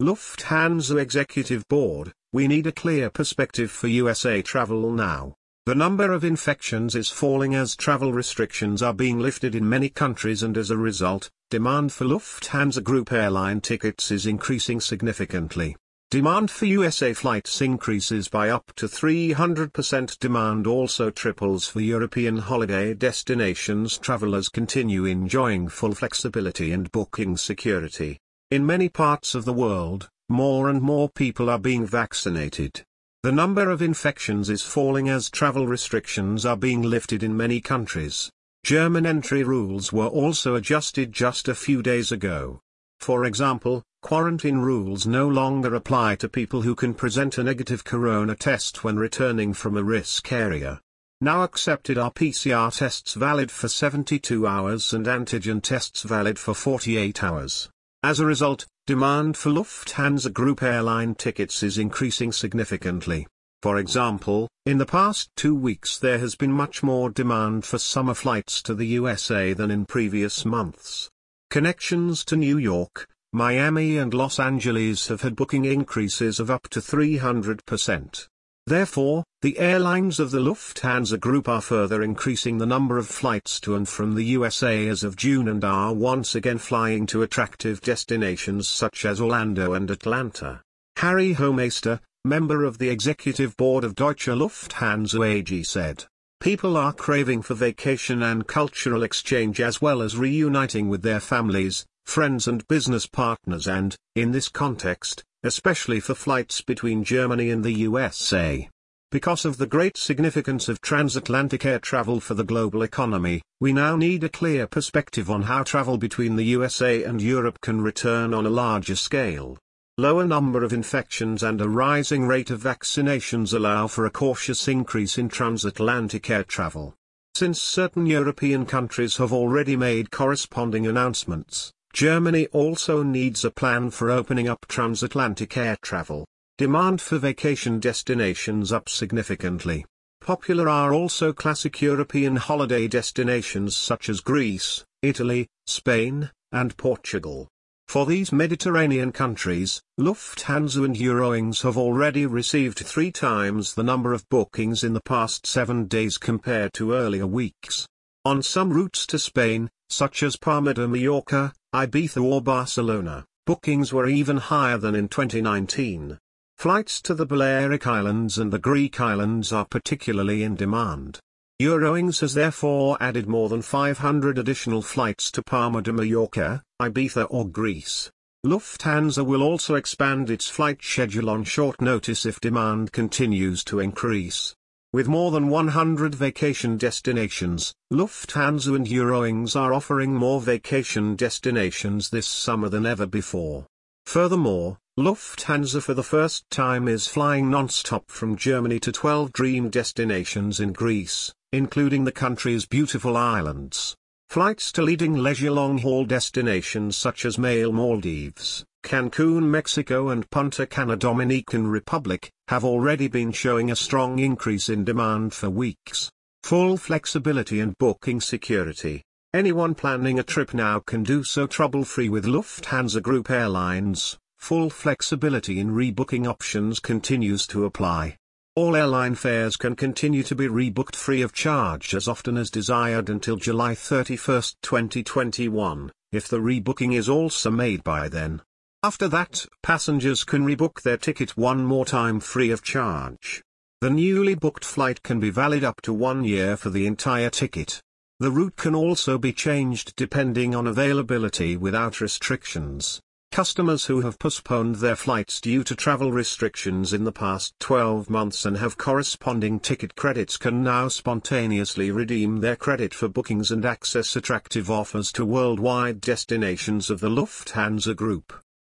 Lufthansa Executive Board, we need a clear perspective for USA travel now. The number of infections is falling as travel restrictions are being lifted in many countries and as a result, demand for Lufthansa Group airline tickets is increasing significantly. Demand for USA flights increases by up to 300%. Demand also triples for European holiday destinations. Travelers continue enjoying full flexibility and booking security. In many parts of the world, more and more people are being vaccinated. The number of infections is falling as travel restrictions are being lifted in many countries. German entry rules were also adjusted just a few days ago. For example, quarantine rules no longer apply to people who can present a negative corona test when returning from a risk area. Now accepted are PCR tests valid for 72 hours and antigen tests valid for 48 hours. As a result, demand for Lufthansa Group airline tickets is increasing significantly. For example, in the past two weeks there has been much more demand for summer flights to the USA than in previous months. Connections to New York, Miami and Los Angeles have had booking increases of up to 300%. Therefore, the airlines of the Lufthansa Group are further increasing the number of flights to and from the USA as of June and are once again flying to attractive destinations such as Orlando and Atlanta. Harry Hohmeister, member of the executive board of Deutsche Lufthansa AG said, People are craving for vacation and cultural exchange as well as reuniting with their families, friends and business partners and, in this context, especially for flights between Germany and the USA. Because of the great significance of transatlantic air travel for the global economy, we now need a clear perspective on how travel between the USA and Europe can return on a larger scale. Lower number of infections and a rising rate of vaccinations allow for a cautious increase in transatlantic air travel. Since certain European countries have already made corresponding announcements, Germany also needs a plan for opening up transatlantic air travel. Demand for vacation destinations up significantly. Popular are also classic European holiday destinations such as Greece, Italy, Spain, and Portugal. For these Mediterranean countries, Lufthansa and Eurowings have already received three times the number of bookings in the past seven days compared to earlier weeks. On some routes to Spain, such as Palma de Mallorca, Ibiza or Barcelona, bookings were even higher than in 2019. Flights to the Balearic Islands and the Greek islands are particularly in demand. Eurowings has therefore added more than 500 additional flights to Palma de Mallorca, Ibiza or Greece. Lufthansa will also expand its flight schedule on short notice if demand continues to increase. With more than 100 vacation destinations, Lufthansa and Eurowings are offering more vacation destinations this summer than ever before. Furthermore, Lufthansa for the first time is flying non-stop from Germany to 12 dream destinations in Greece, including the country's beautiful islands. Flights to leading leisure long-haul destinations such as Male Maldives, Cancun Mexico and Punta Cana Dominican Republic, have already been showing a strong increase in demand for weeks. Full flexibility and booking security. Anyone planning a trip now can do so trouble-free with Lufthansa Group Airlines. Full flexibility in rebooking options continues to apply. All airline fares can continue to be rebooked free of charge as often as desired until July 31, 2021, if the rebooking is also made by then. After that, passengers can rebook their ticket one more time free of charge. The newly booked flight can be valid up to one year for the entire ticket. The route can also be changed depending on availability without restrictions. Customers who have postponed their flights due to travel restrictions in the past 12 months and have corresponding ticket credits can now spontaneously redeem their credit for bookings and access attractive offers to worldwide destinations of the Lufthansa Group.